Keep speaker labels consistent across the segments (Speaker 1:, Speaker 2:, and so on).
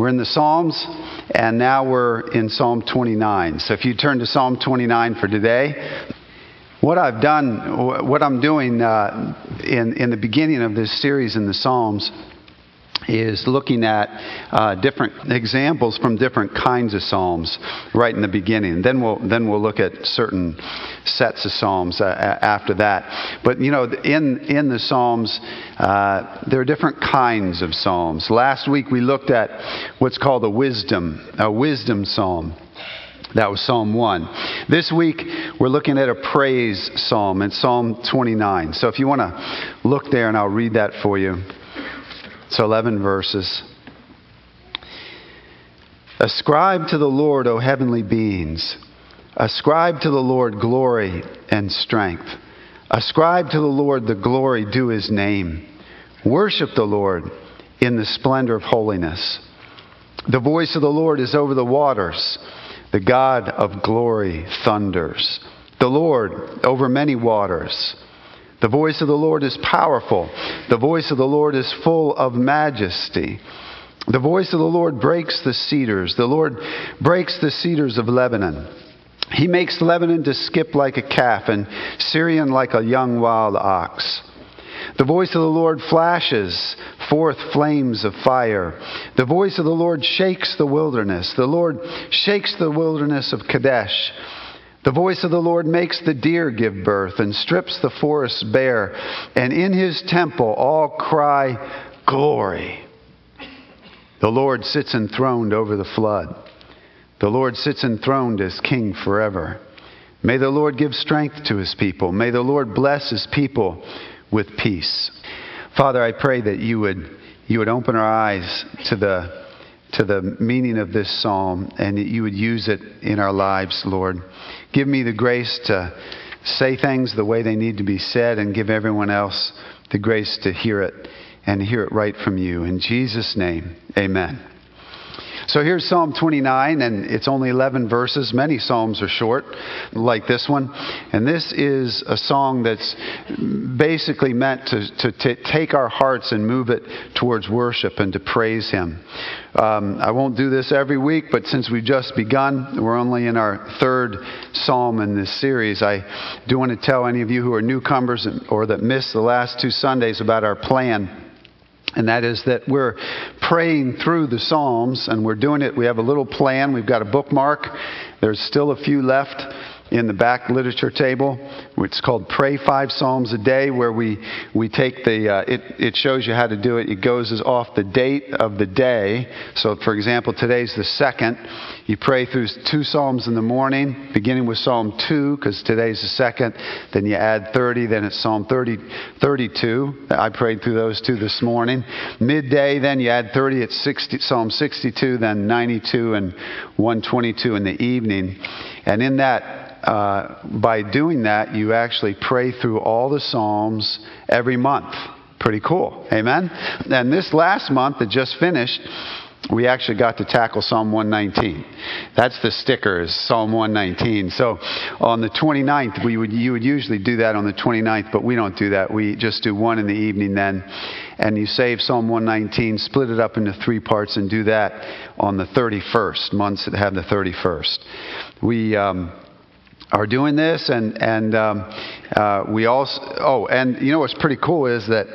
Speaker 1: We're in the Psalms, and now we're in Psalm 29. So if you turn to Psalm 29 for today, what I've done, what I'm doing uh, in, in the beginning of this series in the Psalms, is looking at uh, different examples from different kinds of psalms right in the beginning. Then we'll then we'll look at certain sets of psalms uh, after that. But you know, in in the psalms, uh, there are different kinds of psalms. Last week we looked at what's called a wisdom a wisdom psalm. That was Psalm 1. This week, we're looking at a praise psalm in Psalm 29. So if you want to look there, and I'll read that for you. So 11 verses. Ascribe to the Lord, O heavenly beings. Ascribe to the Lord glory and strength. Ascribe to the Lord the glory due his name. Worship the Lord in the splendor of holiness. The voice of the Lord is over the waters. The God of glory thunders. The Lord over many waters. The voice of the Lord is powerful. The voice of the Lord is full of majesty. The voice of the Lord breaks the cedars. The Lord breaks the cedars of Lebanon. He makes Lebanon to skip like a calf and Sirion like a young wild ox. The voice of the Lord flashes forth flames of fire. The voice of the Lord shakes the wilderness. The Lord shakes the wilderness of Kadesh. The voice of the Lord makes the deer give birth and strips the forests bare. And in his temple all cry, Glory. The Lord sits enthroned over the flood. The Lord sits enthroned as king forever. May the Lord give strength to his people. May the Lord bless his people with peace. Father, I pray that you would, you would open our eyes to the, to the meaning of this psalm and that you would use it in our lives, Lord. Give me the grace to say things the way they need to be said and give everyone else the grace to hear it and hear it right from you. In Jesus' name, amen. So here's Psalm 29, and it's only 11 verses. Many Psalms are short, like this one. And this is a song that's basically meant to, to, to take our hearts and move it towards worship and to praise Him. Um, I won't do this every week, but since we've just begun, we're only in our third psalm in this series. I do want to tell any of you who are newcomers or that missed the last two Sundays about our plan and that is that we're praying through the Psalms, and we're doing it. We have a little plan. We've got a bookmark. There's still a few left in the back literature table. It's called Pray Five Psalms a Day, where we, we take the, uh, it, it shows you how to do it. It goes as off the date of the day. So, for example, today's the second. You pray through two Psalms in the morning, beginning with Psalm 2, because today's the second. Then you add 30, then it's Psalm 30, 32. I prayed through those two this morning. Midday, then you add 30, it's 60, Psalm 62, then 92 and 122 in the evening. And in that, uh, by doing that, you actually pray through all the Psalms every month. Pretty cool. Amen? And this last month that just finished, we actually got to tackle Psalm 119. That's the sticker, is Psalm 119. So on the 29th, we would, you would usually do that on the 29th, but we don't do that. We just do one in the evening then. And you save Psalm 119, split it up into three parts, and do that on the 31st, months that have the 31st. We. Um, are doing this, and and um, uh, we also oh, and you know what's pretty cool is that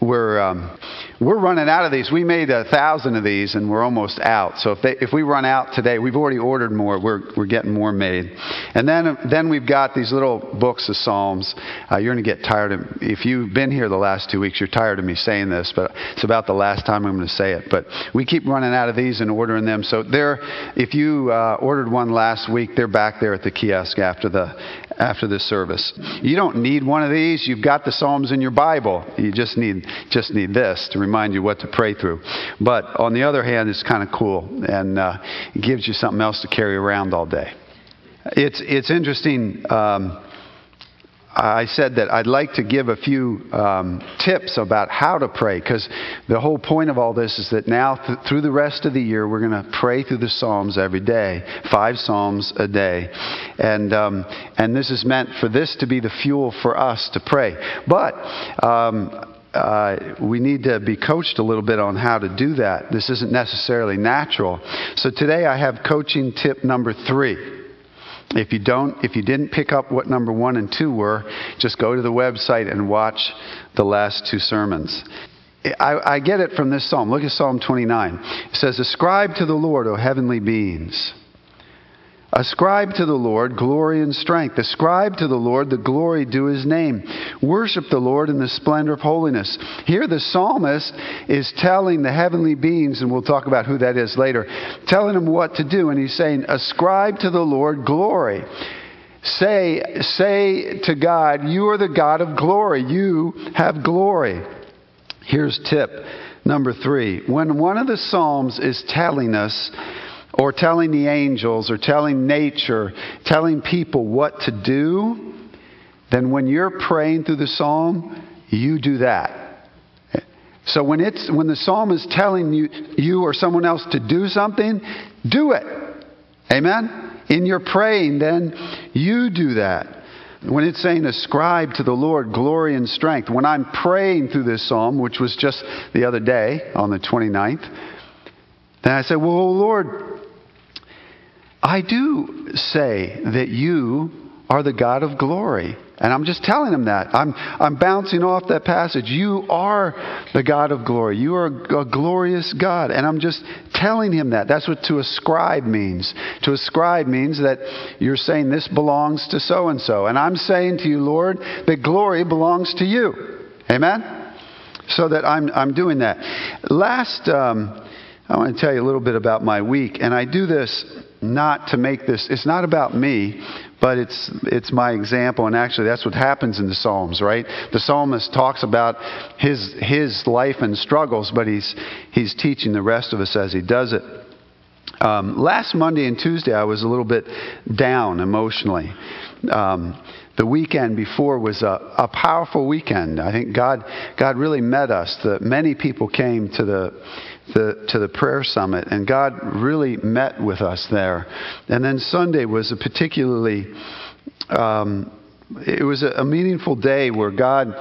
Speaker 1: we're um, we're running out of these. We made a thousand of these, and we're almost out. So if they, if we run out today, we've already ordered more. We're we're getting more made, and then then we've got these little books of Psalms. Uh, you're going to get tired of if you've been here the last two weeks. You're tired of me saying this, but it's about the last time I'm going to say it. But we keep running out of these and ordering them. So there, if you uh, ordered one last week, they're back there at the kiosk after the after this service. You don't need one of these. You've got the Psalms in your Bible. You just need just need this to remind you what to pray through. But on the other hand, it's kind of cool and uh, gives you something else to carry around all day. It's it's interesting. Um, I said that I'd like to give a few um, tips about how to pray because the whole point of all this is that now, th- through the rest of the year, we're going to pray through the Psalms every day, five Psalms a day. And, um, and this is meant for this to be the fuel for us to pray. But um, uh, we need to be coached a little bit on how to do that. This isn't necessarily natural. So today I have coaching tip number three. If you don't, if you didn't pick up what number one and two were, just go to the website and watch the last two sermons. I, I get it from this psalm. Look at Psalm 29. It says, Ascribe to the Lord, O heavenly beings. Ascribe to the Lord glory and strength. Ascribe to the Lord the glory due his name. Worship the Lord in the splendor of holiness. Here, the psalmist is telling the heavenly beings, and we'll talk about who that is later, telling them what to do. And he's saying, Ascribe to the Lord glory. Say, say to God, You are the God of glory. You have glory. Here's tip number three. When one of the Psalms is telling us, or telling the angels or telling nature, telling people what to do, then when you're praying through the psalm, you do that. So when it's when the psalm is telling you you or someone else to do something, do it. Amen. In your praying, then you do that. When it's saying ascribe to the Lord glory and strength, when I'm praying through this psalm, which was just the other day on the 29th, then I say, Well, Lord, I do say that you are the God of glory. And I'm just telling him that. I'm, I'm bouncing off that passage. You are the God of glory. You are a glorious God. And I'm just telling him that. That's what to ascribe means. To ascribe means that you're saying this belongs to so and so. And I'm saying to you, Lord, that glory belongs to you. Amen? So that I'm, I'm doing that. Last, um, I want to tell you a little bit about my week. And I do this not to make this, it's not about me, but it's, it's my example. And actually, that's what happens in the Psalms, right? The psalmist talks about his, his life and struggles, but he's, he's teaching the rest of us as he does it. Um, last Monday and Tuesday, I was a little bit down emotionally. Um, the weekend before was a, a, powerful weekend. I think God, God really met us. The, many people came to the the, to the prayer summit, and God really met with us there. And then Sunday was a particularly, um, it was a, a meaningful day where God,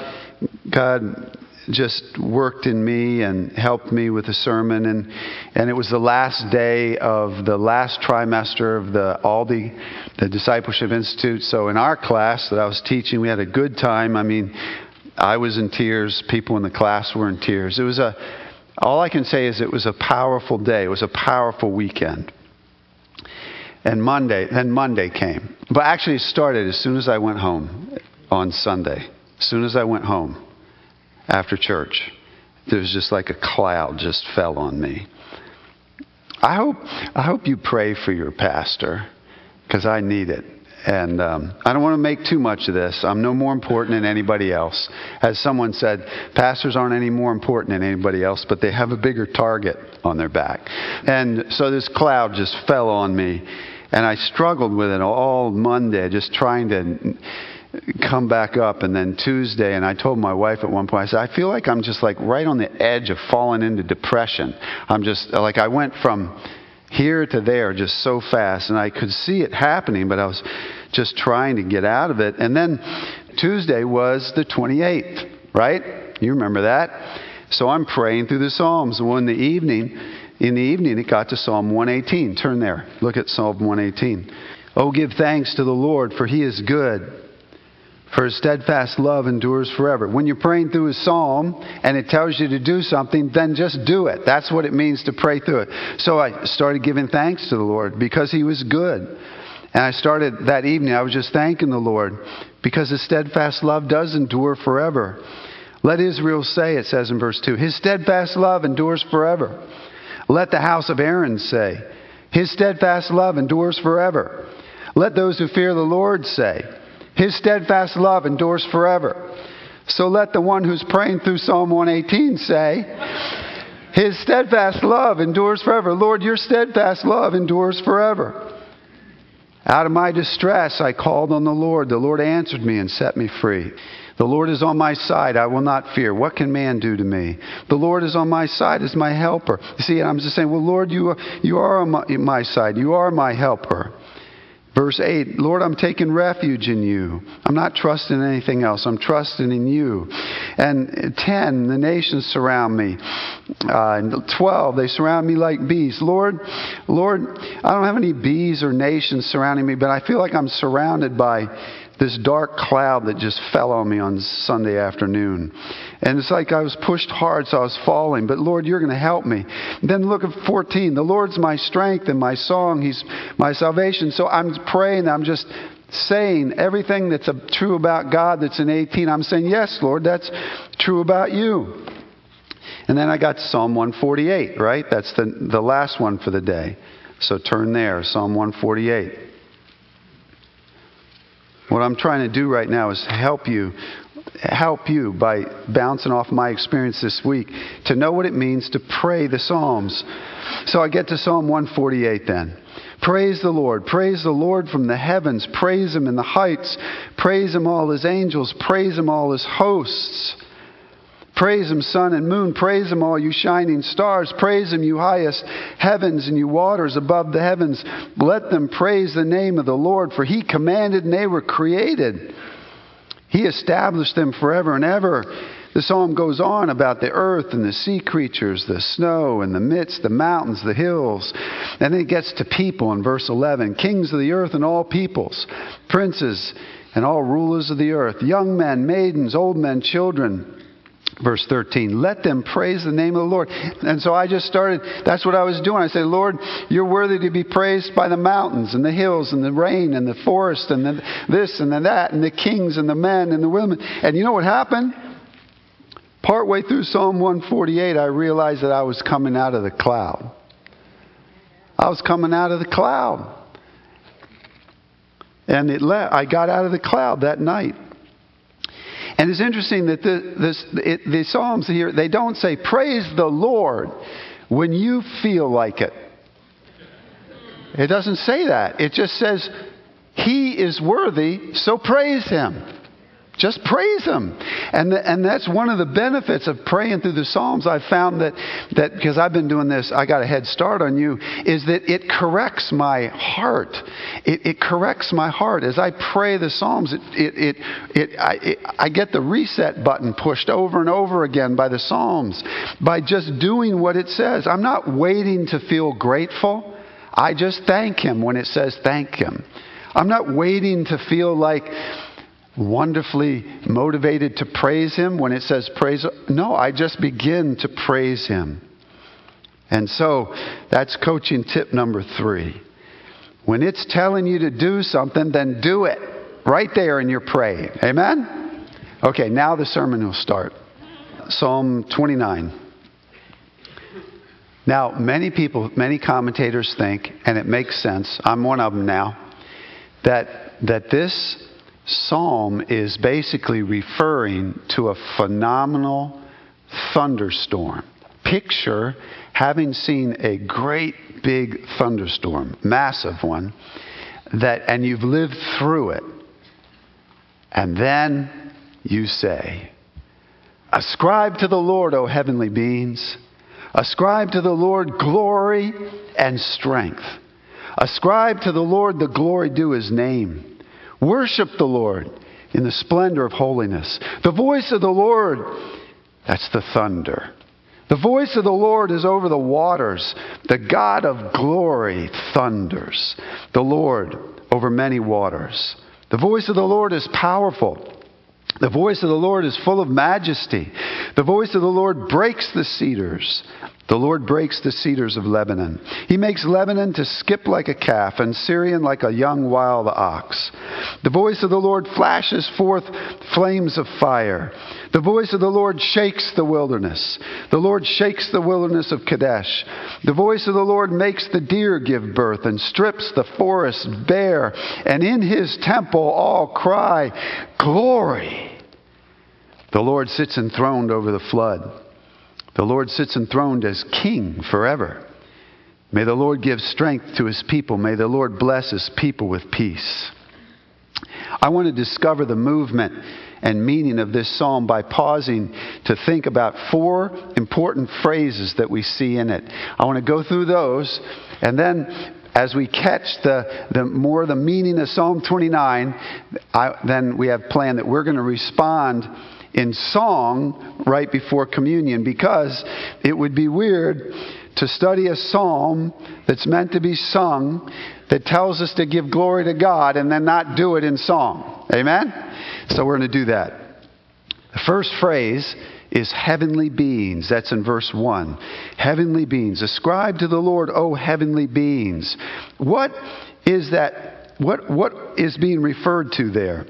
Speaker 1: God just worked in me and helped me with the sermon. And and it was the last day of the last trimester of the Aldi the discipleship institute. So in our class that I was teaching we had a good time. I mean I was in tears. People in the class were in tears. It was a all I can say is it was a powerful day. It was a powerful weekend. And Monday, then Monday came. But actually, it started as soon as I went home on Sunday. As soon as I went home after church, there was just like a cloud just fell on me. I hope, I hope you pray for your pastor because I need it. And um, I don't want to make too much of this. I'm no more important than anybody else. As someone said, pastors aren't any more important than anybody else, but they have a bigger target on their back. And so this cloud just fell on me. And I struggled with it all Monday, just trying to come back up and then Tuesday and I told my wife at one point I said I feel like I'm just like right on the edge of falling into depression. I'm just like I went from here to there just so fast. And I could see it happening, but I was just trying to get out of it. And then Tuesday was the 28th, right? You remember that? So I'm praying through the Psalms. Well, in the evening, in the evening, it got to Psalm 118. Turn there. Look at Psalm 118. Oh, give thanks to the Lord, for he is good for his steadfast love endures forever. When you're praying through a psalm and it tells you to do something, then just do it. That's what it means to pray through it. So I started giving thanks to the Lord because he was good. And I started that evening, I was just thanking the Lord because his steadfast love does endure forever. Let Israel say, it says in verse 2, his steadfast love endures forever. Let the house of Aaron say, his steadfast love endures forever. Let those who fear the Lord say, his steadfast love endures forever. So let the one who's praying through Psalm 118 say, His steadfast love endures forever. Lord, your steadfast love endures forever. Out of my distress, I called on the Lord. The Lord answered me and set me free. The Lord is on my side. I will not fear. What can man do to me? The Lord is on my side as my helper. You see, I'm just saying, well, Lord, you are, you are on my, my side. You are my helper. Verse 8 Lord, I'm taking refuge in you. I'm not trusting anything else. I'm trusting in you. And 10 The nations surround me. Uh, 12 They surround me like bees. Lord, Lord, I don't have any bees or nations surrounding me, but I feel like I'm surrounded by this dark cloud that just fell on me on Sunday afternoon. And it's like I was pushed hard, so I was falling. But Lord, you're going to help me. Then look at 14. The Lord's my strength and my song. He's my salvation. So I'm praying. I'm just saying everything that's true about God that's in 18. I'm saying, yes, Lord, that's true about you. And then I got Psalm 148, right? That's the, the last one for the day. So turn there, Psalm 148. What I'm trying to do right now is help you help you by bouncing off my experience this week to know what it means to pray the Psalms. So I get to Psalm 148 then. Praise the Lord. Praise the Lord from the heavens. Praise Him in the heights. Praise Him, all His angels. Praise Him, all His hosts. Praise him, sun and moon. Praise him, all you shining stars. Praise him, you highest heavens and you waters above the heavens. Let them praise the name of the Lord, for he commanded and they were created. He established them forever and ever. The psalm goes on about the earth and the sea creatures, the snow and the midst, the mountains, the hills. And then it gets to people in verse 11 kings of the earth and all peoples, princes and all rulers of the earth, young men, maidens, old men, children verse 13 let them praise the name of the lord. And so i just started that's what i was doing. I said lord you're worthy to be praised by the mountains and the hills and the rain and the forest and the, this and the that and the kings and the men and the women. And you know what happened? Partway through psalm 148 i realized that i was coming out of the cloud. I was coming out of the cloud. And it le- i got out of the cloud that night and it's interesting that the, this, it, the Psalms here, they don't say, Praise the Lord when you feel like it. It doesn't say that. It just says, He is worthy, so praise Him. Just praise Him. And, and that's one of the benefits of praying through the Psalms. I've found that, that because I've been doing this, I got a head start on you, is that it corrects my heart. It, it corrects my heart. As I pray the Psalms, it, it, it, it, I, it, I get the reset button pushed over and over again by the Psalms by just doing what it says. I'm not waiting to feel grateful. I just thank Him when it says thank Him. I'm not waiting to feel like, wonderfully motivated to praise Him when it says praise. No, I just begin to praise Him. And so that's coaching tip number three. When it's telling you to do something, then do it right there in your praying. Amen? Okay, now the sermon will start. Psalm 29. Now, many people, many commentators think, and it makes sense, I'm one of them now, that, that this psalm is basically referring to a phenomenal thunderstorm. Picture having seen a great big thunderstorm, massive one, that and you've lived through it. And then you say, Ascribe to the Lord, O heavenly beings. Ascribe to the Lord glory and strength. Ascribe to the Lord the glory due his name. Worship the Lord in the splendor of holiness. The voice of the Lord, that's the thunder. The voice of the Lord is over the waters. The God of glory thunders. The Lord over many waters. The voice of the Lord is powerful. The voice of the Lord is full of majesty. The voice of the Lord breaks the cedars. The Lord breaks the cedars of Lebanon. He makes Lebanon to skip like a calf and Sirion like a young wild ox. The voice of the Lord flashes forth flames of fire. The voice of the Lord shakes the wilderness. The Lord shakes the wilderness of Kadesh. The voice of the Lord makes the deer give birth and strips the forest bare. And in his temple all cry, Glory! The Lord sits enthroned over the flood. The Lord sits enthroned as king forever. May the Lord give strength to his people. May the Lord bless his people with peace. I want to discover the movement and meaning of this psalm by pausing to think about four important phrases that we see in it. I want to go through those and then as we catch the, the more the meaning of Psalm 29, I, then we have planned that we're going to respond in song right before communion because it would be weird to study a psalm that's meant to be sung that tells us to give glory to God and then not do it in song. Amen? So we're going to do that. The first phrase is heavenly beings. That's in verse 1. Heavenly beings. Ascribe to the Lord, O heavenly beings. What is that? What, what is being referred to there?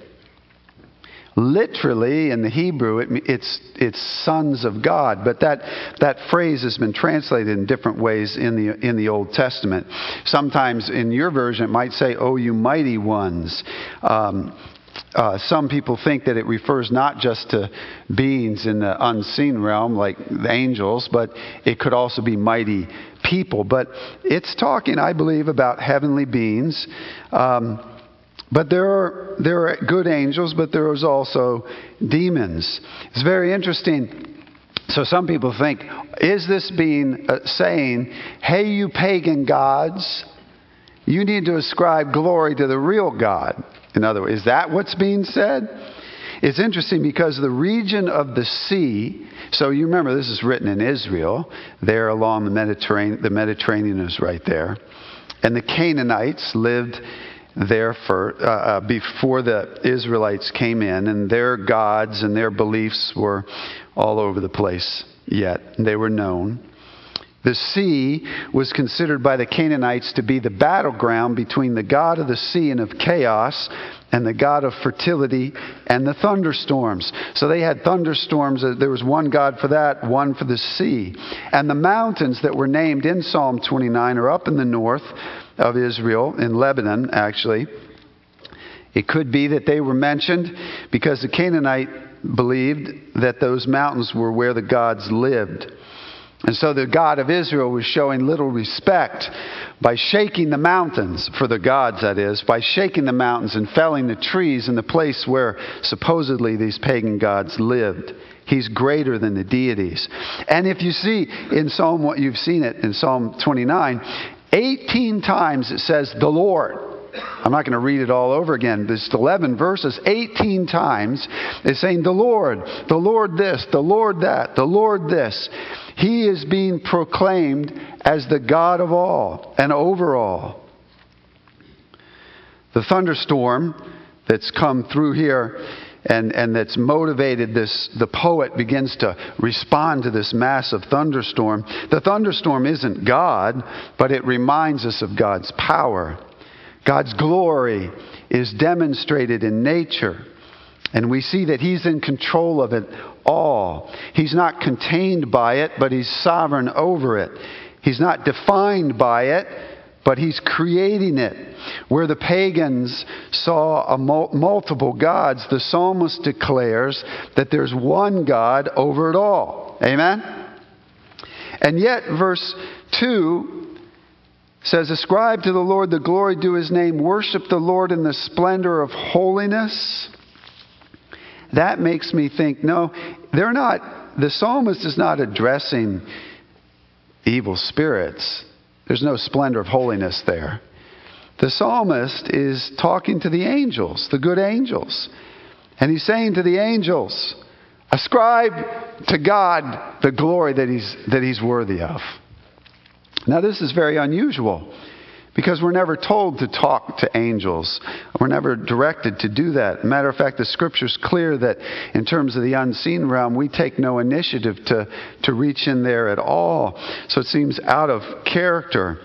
Speaker 1: Literally, in the Hebrew, it, it's, it's sons of God, but that, that phrase has been translated in different ways in the, in the Old Testament. Sometimes in your version, it might say, Oh, you mighty ones. Um, uh, some people think that it refers not just to beings in the unseen realm, like the angels, but it could also be mighty people. But it's talking, I believe, about heavenly beings. Um, but there are, there are good angels, but there is also demons. It's very interesting. So some people think, is this being uh, saying, hey, you pagan gods, you need to ascribe glory to the real God? In other words, is that what's being said? It's interesting because the region of the sea, so you remember this is written in Israel, there along the Mediterranean, the Mediterranean is right there. And the Canaanites lived there for, uh, uh, before the Israelites came in, and their gods and their beliefs were all over the place yet. They were known. The sea was considered by the Canaanites to be the battleground between the God of the sea and of chaos and the God of fertility and the thunderstorms. So they had thunderstorms. Uh, there was one God for that, one for the sea. And the mountains that were named in Psalm 29 are up in the north of Israel, in Lebanon, actually. It could be that they were mentioned because the Canaanite believed that those mountains were where the gods lived. And so the God of Israel was showing little respect by shaking the mountains, for the gods that is, by shaking the mountains and felling the trees in the place where supposedly these pagan gods lived. He's greater than the deities. And if you see in Psalm, what you've seen it in Psalm 29, 18 times it says the Lord. I'm not going to read it all over again. There's 11 verses, 18 times. It's saying the Lord, the Lord this, the Lord that, the Lord this. He is being proclaimed as the God of all and over all. The thunderstorm that's come through here and, and that's motivated this, the poet begins to respond to this massive thunderstorm. The thunderstorm isn't God, but it reminds us of God's power. God's glory is demonstrated in nature. And we see that He's in control of it all. He's not contained by it, but He's sovereign over it. He's not defined by it, but he's creating it. Where the pagans saw mul- multiple gods, the psalmist declares that there's one God over it all. Amen? And yet, verse 2 says, Ascribe to the Lord the glory due his name, worship the Lord in the splendor of holiness. That makes me think, no, they're not, the psalmist is not addressing evil spirits. There's no splendor of holiness there. The psalmist is talking to the angels, the good angels. And he's saying to the angels, ascribe to God the glory that he's, that he's worthy of. Now, this is very unusual because we're never told to talk to angels. We're never directed to do that. Matter of fact, the scripture's clear that in terms of the unseen realm, we take no initiative to, to reach in there at all. So it seems out of character.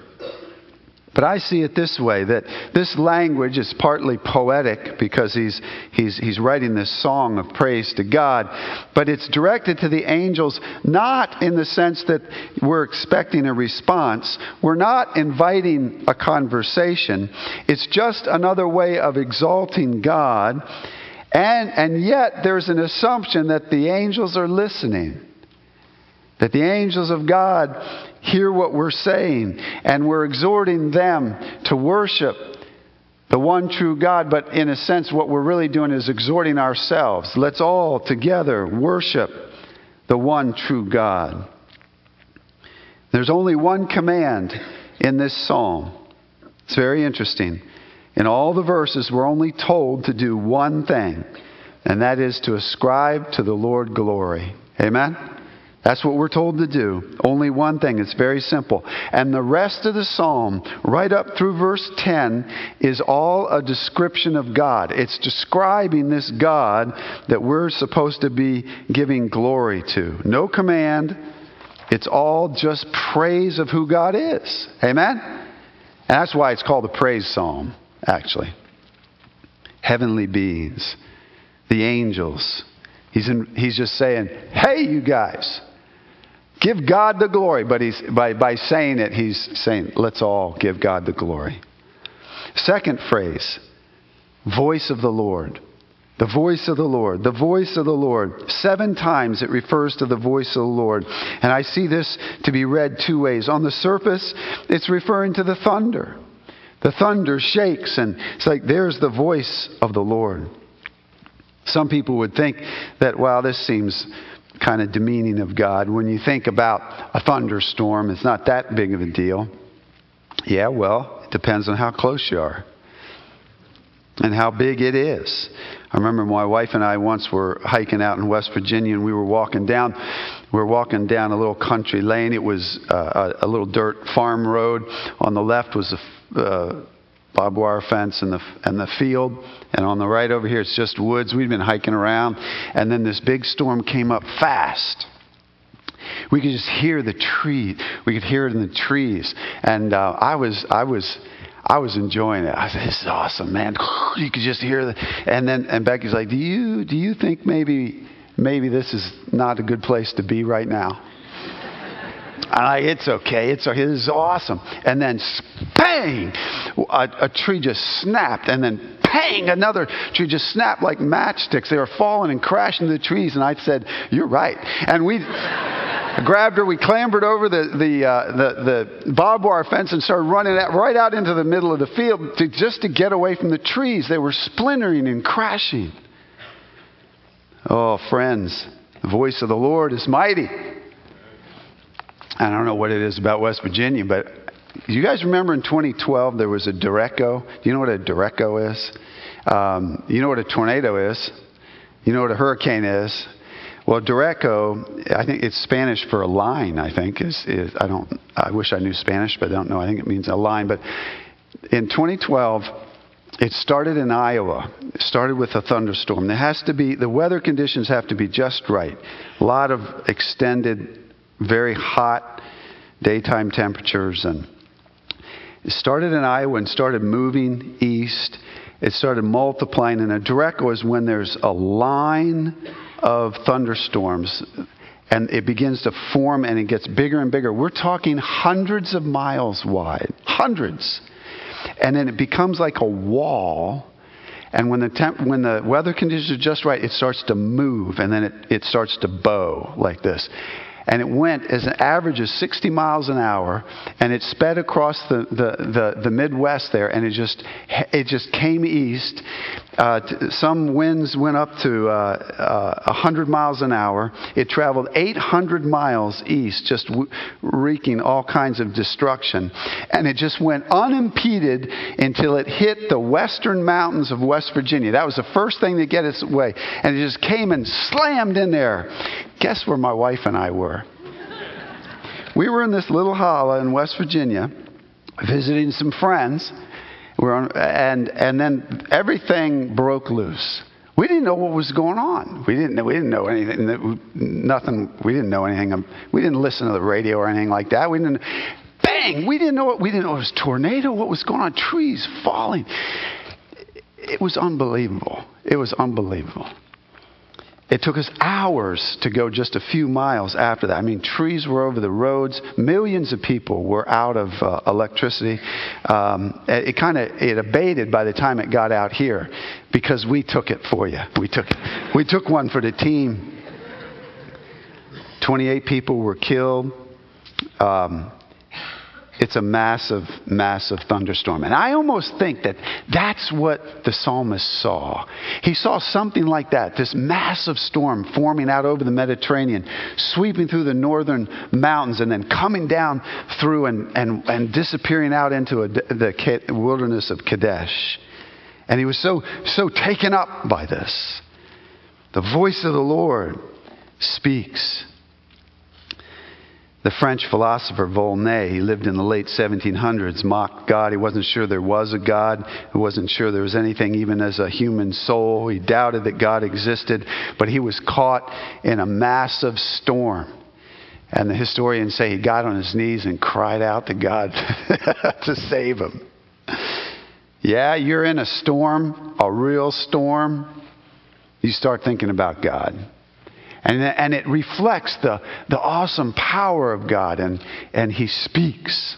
Speaker 1: But I see it this way that this language is partly poetic because he's, he's, he's writing this song of praise to God, but it's directed to the angels not in the sense that we're expecting a response. We're not inviting a conversation. It's just another way of exalting God. And, and yet, there's an assumption that the angels are listening. That the angels of God hear what we're saying, and we're exhorting them to worship the one true God, but in a sense, what we're really doing is exhorting ourselves. Let's all together worship the one true God. There's only one command in this psalm, It's very interesting. In all the verses, we're only told to do one thing, and that is to ascribe to the Lord glory. Amen? That's what we're told to do. Only one thing. It's very simple. And the rest of the psalm, right up through verse 10, is all a description of God. It's describing this God that we're supposed to be giving glory to. No command. It's all just praise of who God is. Amen? And that's why it's called the praise psalm, actually. Heavenly beings, the angels. He's, in, he's just saying, hey, you guys. Give God the glory. But he's, by, by saying it, he's saying, let's all give God the glory. Second phrase, voice of the Lord. The voice of the Lord, the voice of the Lord. Seven times it refers to the voice of the Lord. And I see this to be read two ways. On the surface, it's referring to the thunder. The thunder shakes, and it's like there's the voice of the Lord. Some people would think that, wow, this seems kind of demeaning of God. When you think about a thunderstorm, it's not that big of a deal. Yeah, well, it depends on how close you are and how big it is. I remember my wife and I once were hiking out in West Virginia and we were walking down we were walking down a little country lane. It was uh, a, a, little dirt farm road. On the left was a uh, barbed wire fence and the and the field, and on the right over here it's just woods. We'd been hiking around, and then this big storm came up fast. We could just hear the tree. We could hear it in the trees, and uh, I was I was. I was enjoying it. I said, "This is awesome, man!" You could just hear the, and then and Becky's like, "Do you do you think maybe maybe this is not a good place to be right now?" It's okay. It's awesome. And then, bang! A, a tree just snapped, and then bang! Another tree just snapped like matchsticks. They were falling and crashing into the trees, and I said, "You're right." And we. grabbed her. We clambered over the the, uh, the the barbed wire fence and started running right out into the middle of the field to, just to get away from the trees. They were splintering and crashing. Oh, friends, the voice of the Lord is mighty. I don't know what it is about West Virginia, but you guys remember in 2012 there was a derecho? Do you know what a derecho is? Um, you know what a tornado is? You know what a hurricane is? Well, derecho, I think it's Spanish for a line. I think is, is I don't. I wish I knew Spanish, but I don't know. I think it means a line. But in 2012, it started in Iowa. It started with a thunderstorm. There has to be the weather conditions have to be just right. A lot of extended very hot daytime temperatures. And it started in Iowa and started moving east. It started multiplying. And a derecho is when there's a line of thunderstorms and it begins to form and it gets bigger and bigger. We're talking hundreds of miles wide, hundreds. And then it becomes like a wall. And when the, temp, when the weather conditions are just right, it starts to move and then it, it starts to bow like this and it went as an average of 60 miles an hour, and it sped across the, the, the, the Midwest there, and it just, it just came east. Uh, some winds went up to uh, uh, 100 miles an hour. It traveled 800 miles east, just w- wreaking all kinds of destruction. And it just went unimpeded until it hit the western mountains of West Virginia. That was the first thing to get its way. And it just came and slammed in there. Guess where my wife and I were? We were in this little hollow in West Virginia visiting some friends. We on, and, and then everything broke loose. We didn't know what was going on. We didn't know, we didn't know anything. Nothing. We didn't know anything. We didn't listen to the radio or anything like that. We didn't. Bang! We didn't know. What, we didn't know it was tornado. What was going on? Trees falling. It was unbelievable. It was unbelievable. It took us hours to go just a few miles after that. I mean, trees were over the roads. Millions of people were out of uh, electricity. Um, it, kind of it abated by the time it got out here because we took it for you. We took it. We took one for the team. Twenty-eight people were killed. Um, it's a massive, massive thunderstorm. And I almost think that that's what the psalmist saw. He saw something like that this massive storm forming out over the Mediterranean, sweeping through the northern mountains, and then coming down through and, and, and disappearing out into a, the wilderness of Kadesh. And he was so, so taken up by this. The voice of the Lord speaks. The French philosopher Volney, he lived in the late 1700s, mocked God. He wasn't sure there was a God. He wasn't sure there was anything even as a human soul. He doubted that God existed, but he was caught in a massive storm. And the historians say he got on his knees and cried out to God to save him. Yeah, you're in a storm, a real storm. You start thinking about God. And, and it reflects the, the awesome power of God, and, and He speaks.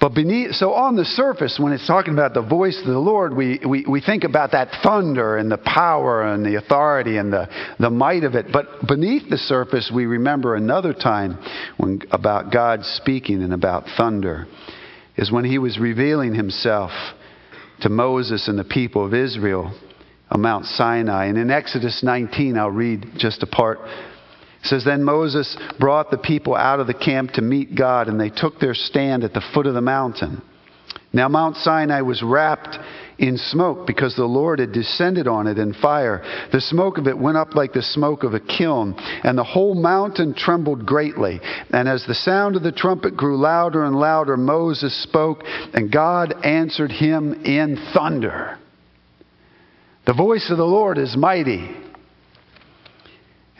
Speaker 1: But beneath, so on the surface, when it's talking about the voice of the Lord, we, we, we think about that thunder and the power and the authority and the, the might of it. But beneath the surface, we remember another time when, about God speaking and about thunder, is when he was revealing himself to Moses and the people of Israel on Mount Sinai. And in Exodus 19, I'll read just a part. It says, Then Moses brought the people out of the camp to meet God, and they took their stand at the foot of the mountain. Now, Mount Sinai was wrapped in smoke because the Lord had descended on it in fire. The smoke of it went up like the smoke of a kiln, and the whole mountain trembled greatly. And as the sound of the trumpet grew louder and louder, Moses spoke, and God answered him in thunder. The voice of the Lord is mighty.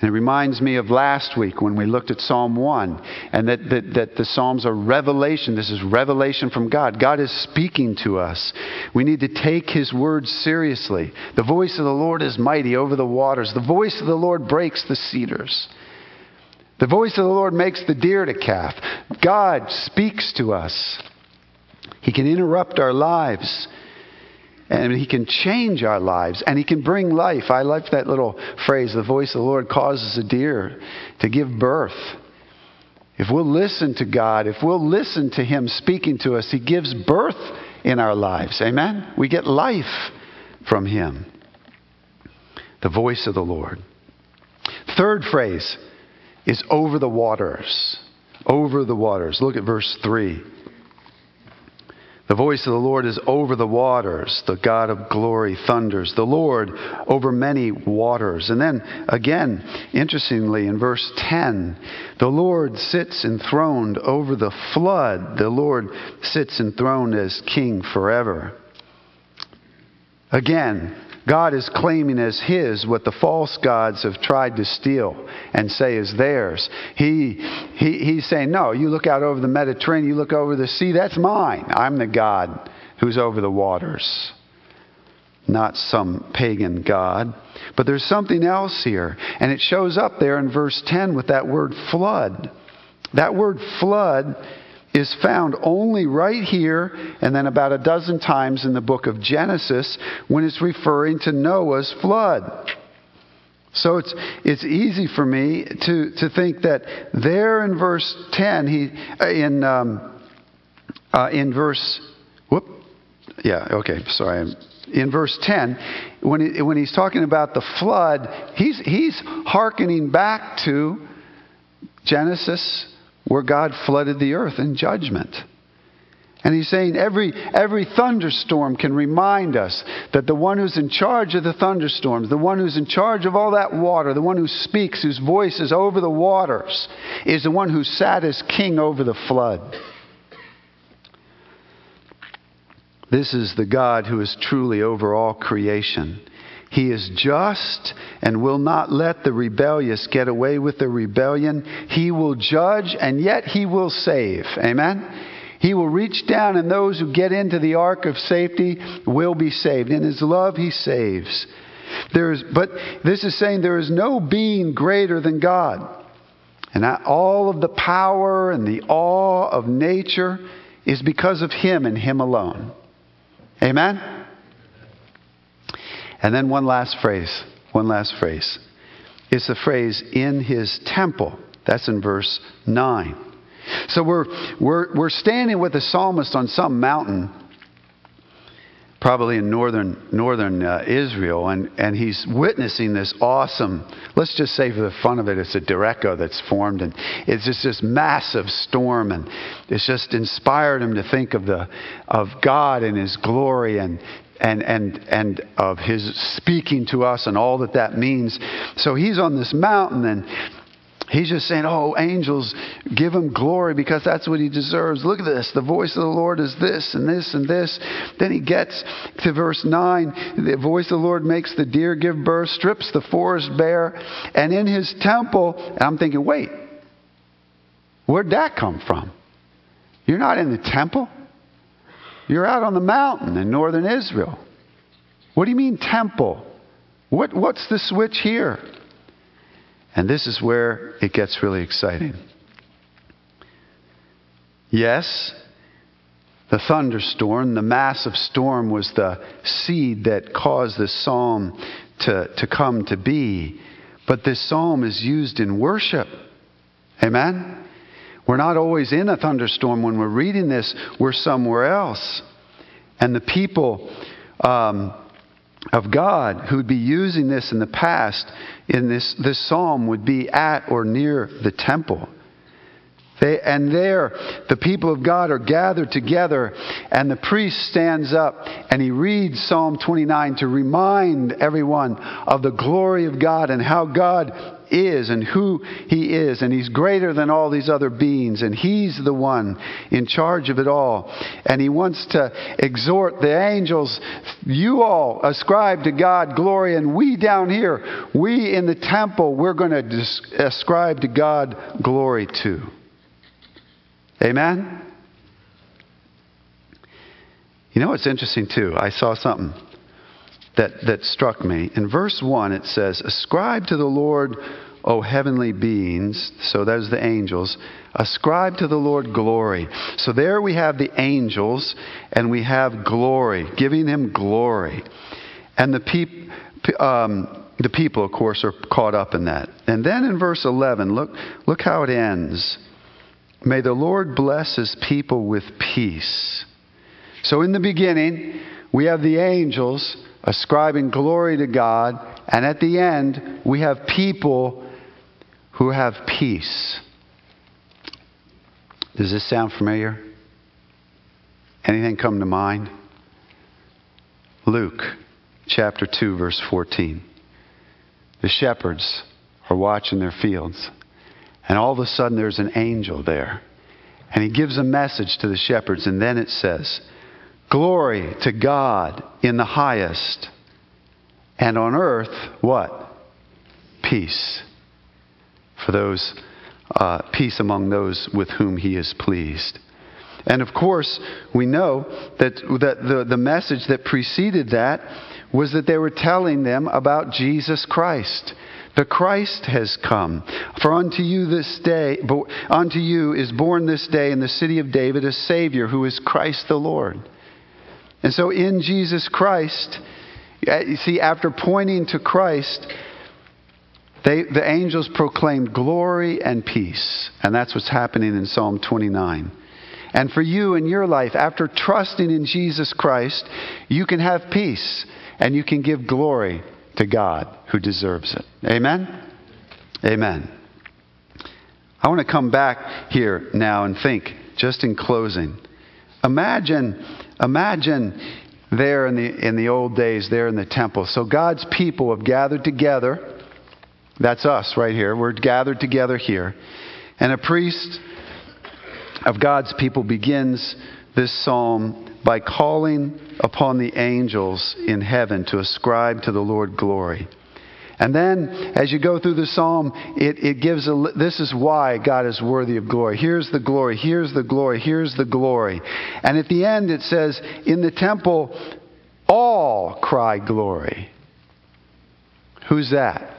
Speaker 1: And it reminds me of last week when we looked at Psalm 1 and that, that, that, the Psalms are revelation. This is revelation from God. God is speaking to us. We need to take His words seriously. The voice of the Lord is mighty over the waters. The voice of the Lord breaks the cedars. The voice of the Lord makes the deer to calf. God speaks to us. He can interrupt our lives. And He can change our lives and He can bring life. I like that little phrase the voice of the Lord causes a deer to give birth. If we'll listen to God, if we'll listen to Him speaking to us, He gives birth in our lives. Amen? We get life from Him. The voice of the Lord. Third phrase is over the waters. Over the waters. Look at verse 3. The voice of the Lord is over the waters. The God of glory thunders. The Lord over many waters. And then again, interestingly, in verse 10, the Lord sits enthroned over the flood. The Lord sits enthroned as king forever. Again, God is claiming as his what the false gods have tried to steal and say is theirs. He, he, he's saying, No, you look out over the Mediterranean, you look over the sea, that's mine. I'm the God who's over the waters, not some pagan God. But there's something else here, and it shows up there in verse 10 with that word flood. That word flood is found only right here and then about a dozen times in the book of Genesis when it's referring to Noah's flood. So it's, it's easy for me to, to think that there in verse 10, he, uh, in, um, uh, in verse, whoop, yeah, okay, sorry. In verse 10, when, he, when he's talking about the flood, he's, he's hearkening back to Genesis where God flooded the earth in judgment. And he's saying every, every thunderstorm can remind us that the one who's in charge of the thunderstorms, the one who's in charge of all that water, the one who speaks, whose voice is over the waters, is the one who sat as king over the flood. This is the God who is truly over all creation. He is just and will not let the rebellious get away with the rebellion. He will judge and yet he will save. Amen? He will reach down and those who get into the ark of safety will be saved. In his love, he saves. There is, but this is saying there is no being greater than God. And all of the power and the awe of nature is because of him and him alone. Amen? And then one last phrase, one last phrase. It's the phrase, in his temple. That's in verse 9. So we're, we're, we're standing with the psalmist on some mountain, probably in northern, northern uh, Israel, and, and he's witnessing this awesome, let's just say for the fun of it, it's a derecho that's formed, and it's just this massive storm, and it's just inspired him to think of, the, of God and His glory and, and, and, and of His speaking to us and all that that means. So he's on this mountain, and He's just saying, Oh, angels, give him glory because that's what he deserves. Look at this. The voice of the Lord is this and this and this. Then he gets to verse 9. The voice of the Lord makes the deer give birth, strips the forest bare, and in his temple, I'm thinking, wait, where'd that come from? You're not in the temple. You're out on the mountain in northern Israel. What do you mean, temple? What, what's the switch here? And this is where it gets really exciting. Yes, the thunderstorm, the massive storm, was the seed that caused this psalm to, to come to be. But this psalm is used in worship. Amen? We're not always in a thunderstorm. When we're reading this, we're somewhere else. And the people um, of God who would be using this in the past in this, this psalm would be at or near the temple. They, and there, the people of God are gathered together, and the priest stands up and he reads Psalm 29 to remind everyone of the glory of God and how God is and who he is. And he's greater than all these other beings, and he's the one in charge of it all. And he wants to exhort the angels you all ascribe to God glory, and we down here, we in the temple, we're going to ascribe to God glory too. Amen? You know what's interesting too? I saw something that, that struck me. In verse 1, it says, Ascribe to the Lord, O heavenly beings, so those the angels, ascribe to the Lord glory. So there we have the angels, and we have glory, giving him glory. And the, peop, um, the people, of course, are caught up in that. And then in verse 11, look, look how it ends. May the Lord bless his people with peace. So in the beginning, we have the angels ascribing glory to God, and at the end, we have people who have peace. Does this sound familiar? Anything come to mind? Luke chapter 2, verse 14. The shepherds are watching their fields. And all of a sudden, there's an angel there. And he gives a message to the shepherds. And then it says, Glory to God in the highest. And on earth, what? Peace. For those, uh, peace among those with whom he is pleased. And of course, we know that, that the, the message that preceded that was that they were telling them about Jesus Christ. The Christ has come. For unto you this day, unto you is born this day in the city of David a Savior who is Christ the Lord. And so in Jesus Christ, you see, after pointing to Christ, they, the angels proclaimed glory and peace. And that's what's happening in Psalm 29. And for you in your life, after trusting in Jesus Christ, you can have peace and you can give glory to God who deserves it. Amen? Amen. I want to come back here now and think, just in closing. Imagine, imagine there in the, in the old days, there in the temple. So God's people have gathered together. That's us right here. We're gathered together here. And a priest of God's people begins this psalm by calling upon the angels in heaven to ascribe to the Lord glory. And then, as you go through the psalm, it, it gives a, this is why God is worthy of glory. Here's the glory, here's the glory, here's the glory. And at the end, it says, In the temple, all cry glory. Who's that?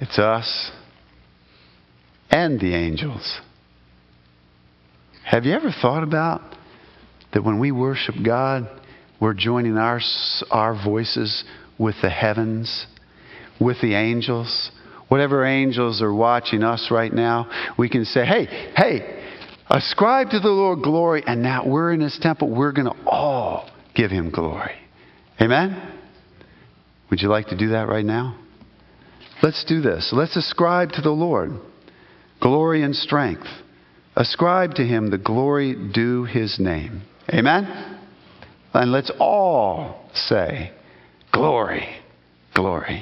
Speaker 1: It's us and the angels. Have you ever thought about that when we worship God, we're joining our, our voices with the heavens, with the angels, whatever angels are watching us right now, we can say, hey, hey, ascribe to the Lord glory. And now we're in his temple. We're going to all give him glory. Amen? Would you like to do that right now? Let's do this. Let's ascribe to the Lord glory and strength. Ascribe to him the glory due his name. Amen? And let's all say, Glory, glory.